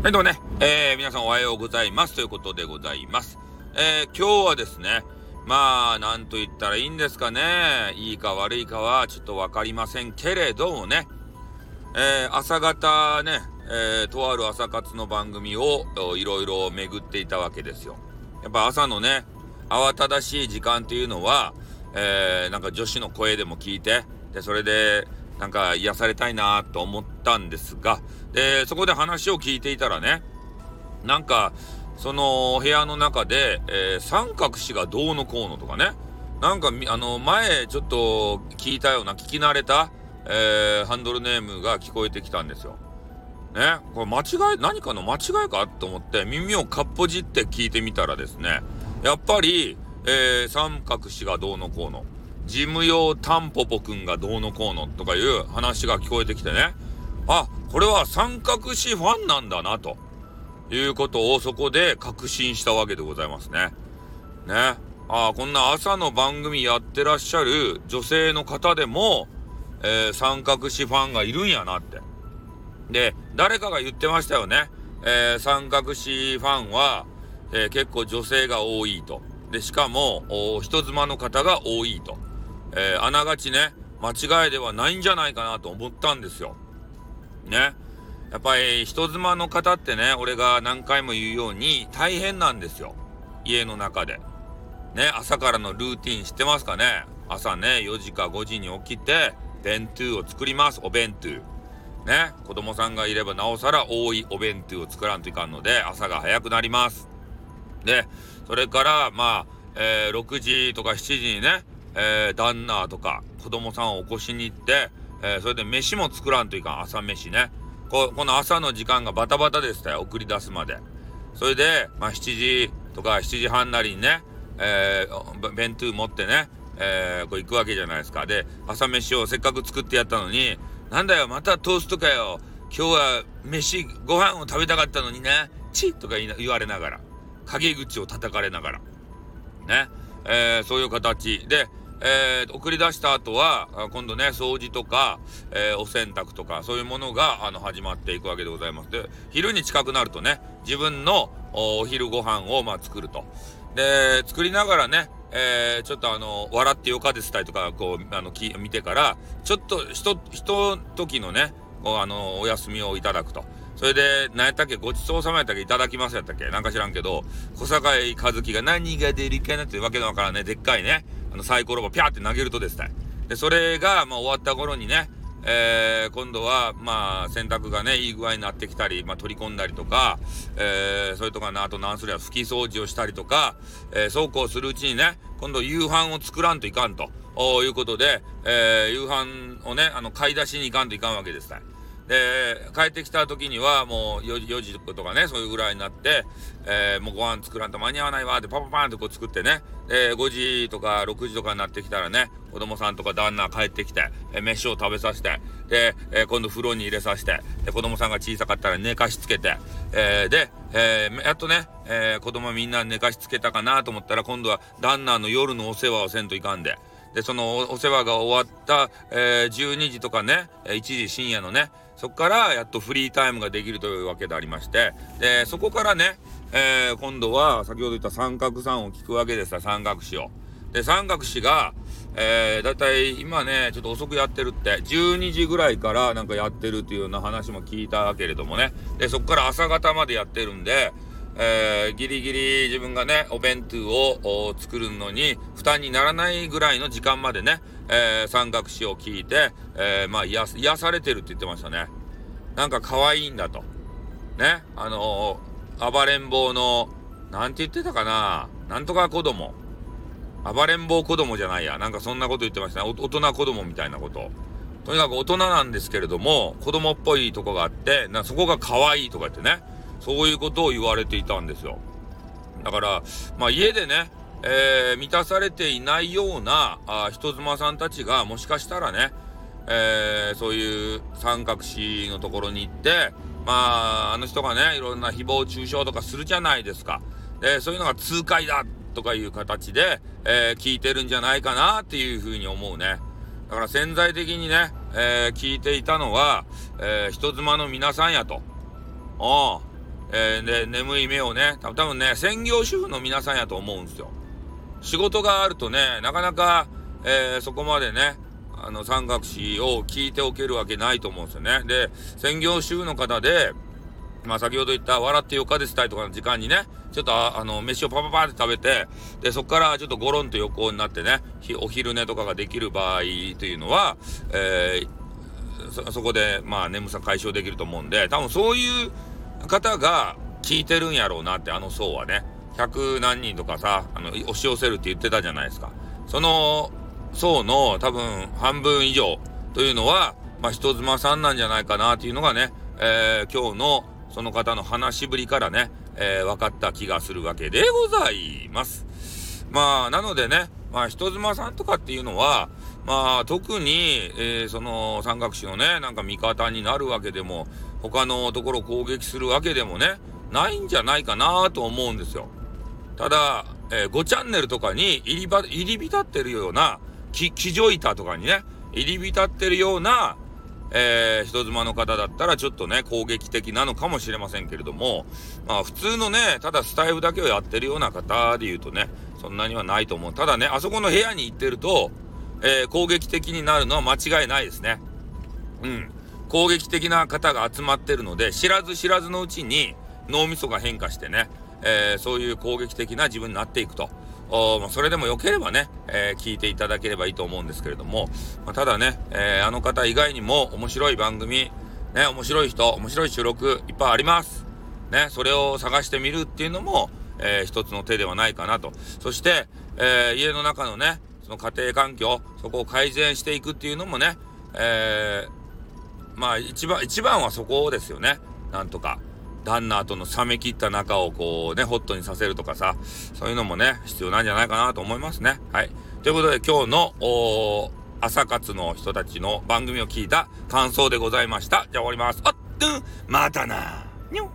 はい、どうもね、えー、皆さんおはようございます。ということでございます。えー、今日はですね、まあ、なんと言ったらいいんですかね。いいか悪いかはちょっとわかりませんけれどもね、えー、朝方ね、えー、とある朝活の番組をいろいろ巡っていたわけですよ。やっぱ朝のね、慌ただしい時間っていうのは、えー、なんか女子の声でも聞いて、で、それで、なんか癒されたいなと思ったんですが、で、そこで話を聞いていたらね、なんか、その部屋の中で、えー、三角詞がどうのこうのとかね、なんか、あの、前ちょっと聞いたような、聞き慣れた、えー、ハンドルネームが聞こえてきたんですよ。ね、これ間違い、何かの間違いかと思って耳をかっぽじって聞いてみたらですね、やっぱり、えー、三角詞がどうのこうの、事務用タンポポくんがどうのこうのとかいう話が聞こえてきてね、あ、これは三角詞ファンなんだな、ということをそこで確信したわけでございますね。ね。あ、こんな朝の番組やってらっしゃる女性の方でも、えー、三角詞ファンがいるんやなって。で、誰かが言ってましたよね。えー、三角詞ファンは、えー、結構女性が多いと。で、しかも、人妻の方が多いと。えー、あながちね、間違いではないんじゃないかなと思ったんですよ。ね。やっぱり人妻の方ってね、俺が何回も言うように大変なんですよ。家の中で。ね、朝からのルーティン知ってますかね朝ね、4時か5時に起きて、弁当を作ります。お弁当。ね、子供さんがいればなおさら多いお弁当を作らんといかんので、朝が早くなります。で、それから、まあ、えー、6時とか7時にね、えー、旦那とか子供さんを起こしに行って、えー、それで飯も作らんといかん、朝飯ね。ここの朝の時間がバタバタでしたよ、送り出すまで。それで、まあ、7時とか7時半なりにね、えー、弁当持ってね、えー、こう行くわけじゃないですか。で、朝飯をせっかく作ってやったのに、なんだよ、またトーストかよ。今日は飯、ご飯を食べたかったのにね、チッとか言われながら、陰口を叩かれながら、ね、えー、そういう形で、えー、送り出した後は、今度ね、掃除とか、えー、お洗濯とか、そういうものが、あの、始まっていくわけでございます。で、昼に近くなるとね、自分のお昼ご飯を、まあ、作ると。で、作りながらね、えー、ちょっとあの、笑ってよかですたりとか、こう、あの、き見てから、ちょっと、ひと、ひと時のね、あの、お休みをいただくと。それで、何やったっけ？ごちそうさまやったっけ？いただきますやったっけ？なんか知らんけど、小坂井和樹が何が出るかなってわけのわからね、でっかいね、あのサイコロをピャーって投げるとですね。で、それが、まあ終わった頃にね、えー、今度は、まあ、洗濯がね、いい具合になってきたり、まあ、取り込んだりとか、えー、それとかね、あと何すりゃ拭き掃除をしたりとか、えー、そうこうするうちにね、今度夕飯を作らんといかんと、いうことで、えー、夕飯をね、あの、買い出しに行かんといかんわけですね。で、帰ってきた時にはもう 4, 4時とかね、そういうぐらいになって、えー、もうご飯作らんと間に合わないわってパパパーンとこう作ってね、で、5時とか6時とかになってきたらね、子供さんとか旦那帰ってきて、えー、飯を食べさせて、で、えー、今度風呂に入れさせて、で、子供さんが小さかったら寝かしつけて、えー、で、えー、やっとね、えー、子供みんな寝かしつけたかなと思ったら今度は旦那の夜のお世話をせんといかんで、で、そのお世話が終わった、えー、12時とかね、1時深夜のね、そこからやっとフリータイムができるというわけでありまして、で、そこからね、えー、今度は先ほど言った三角さんを聞くわけですよ三角詞を。で、三角詞が、えー、だいたい今ね、ちょっと遅くやってるって、12時ぐらいからなんかやってるっていうような話も聞いたけれどもね。で、そこから朝方までやってるんで、えー、ギリギリ自分がね、お弁当を作るのに負担にならないぐらいの時間までね、えー、三角詞を聞いて、えー、まあ癒、癒されてるって言ってましたね。なんか可愛いんだと。ね、あのー、暴れん坊の、なんて言ってたかななんとか子供。暴れん坊子供じゃないや。なんかそんなこと言ってましたね。大人子供みたいなこと。とにかく大人なんですけれども、子供っぽいとこがあって、なそこが可愛いとか言ってね。そういうことを言われていたんですよ。だから、まあ家でね、えー、満たされていないようなあ人妻さんたちがもしかしたらね、えー、そういう三角詞のところに行って、まあ、あの人がね、いろんな誹謗中傷とかするじゃないですか。で、そういうのが痛快だとかいう形で、えー、聞いてるんじゃないかなっていうふうに思うね。だから潜在的にね、えー、聞いていたのは、えー、人妻の皆さんやと。ああ、えー、で、眠い目をね、多分ね、専業主婦の皆さんやと思うんですよ。仕事があるとね、なかなか、えー、そこまでね、あの、三角詞を聞いておけるわけないと思うんですよね。で、専業主婦の方で、まあ先ほど言った笑ってよかですたいとかの時間にね、ちょっとあの、飯をパパパって食べて、で、そこからちょっとゴロンと横になってね、お昼寝とかができる場合というのは、えー、そ、そこで、まあ眠さ解消できると思うんで、多分そういう方が聞いてるんやろうなって、あの層はね。100何人とかさ、あの、押し寄せるって言ってたじゃないですか。その層の多分半分以上というのは、まあ、人妻さんなんじゃないかなっていうのがね、えー、今日のその方の話しぶりからね、えー、分かった気がするわけでございます。まあ、なのでね、まあ、人妻さんとかっていうのは、まあ、特に、えー、その三角詞のね、なんか味方になるわけでも、他のところ攻撃するわけでもね、ないんじゃないかなと思うんですよ。ただ、えー、5チャンネルとかに入りば、入り浸ってるような、騎乗板とかにね、入り浸ってるような、えー、人妻の方だったらちょっとね、攻撃的なのかもしれませんけれども、まあ普通のね、ただスタイフだけをやってるような方で言うとね、そんなにはないと思う。ただね、あそこの部屋に行ってると、えー、攻撃的になるのは間違いないですね。うん。攻撃的な方が集まってるので、知らず知らずのうちに脳みそが変化してね、えー、そういう攻撃的な自分になっていくと。おそれでも良ければね、えー、聞いていただければいいと思うんですけれども、まあ、ただね、えー、あの方以外にも面白い番組、ね、面白い人、面白い収録いっぱいあります。ね、それを探してみるっていうのも、えー、一つの手ではないかなと。そして、えー、家の中のね、その家庭環境、そこを改善していくっていうのもね、えー、まあ一番、一番はそこですよね。なんとか。旦那との冷め切った中をこうね、ホットにさせるとかさ、そういうのもね、必要なんじゃないかなと思いますね。はい。ということで今日の、朝活の人たちの番組を聞いた感想でございました。じゃあ終わります。あっ、うん、またなにょ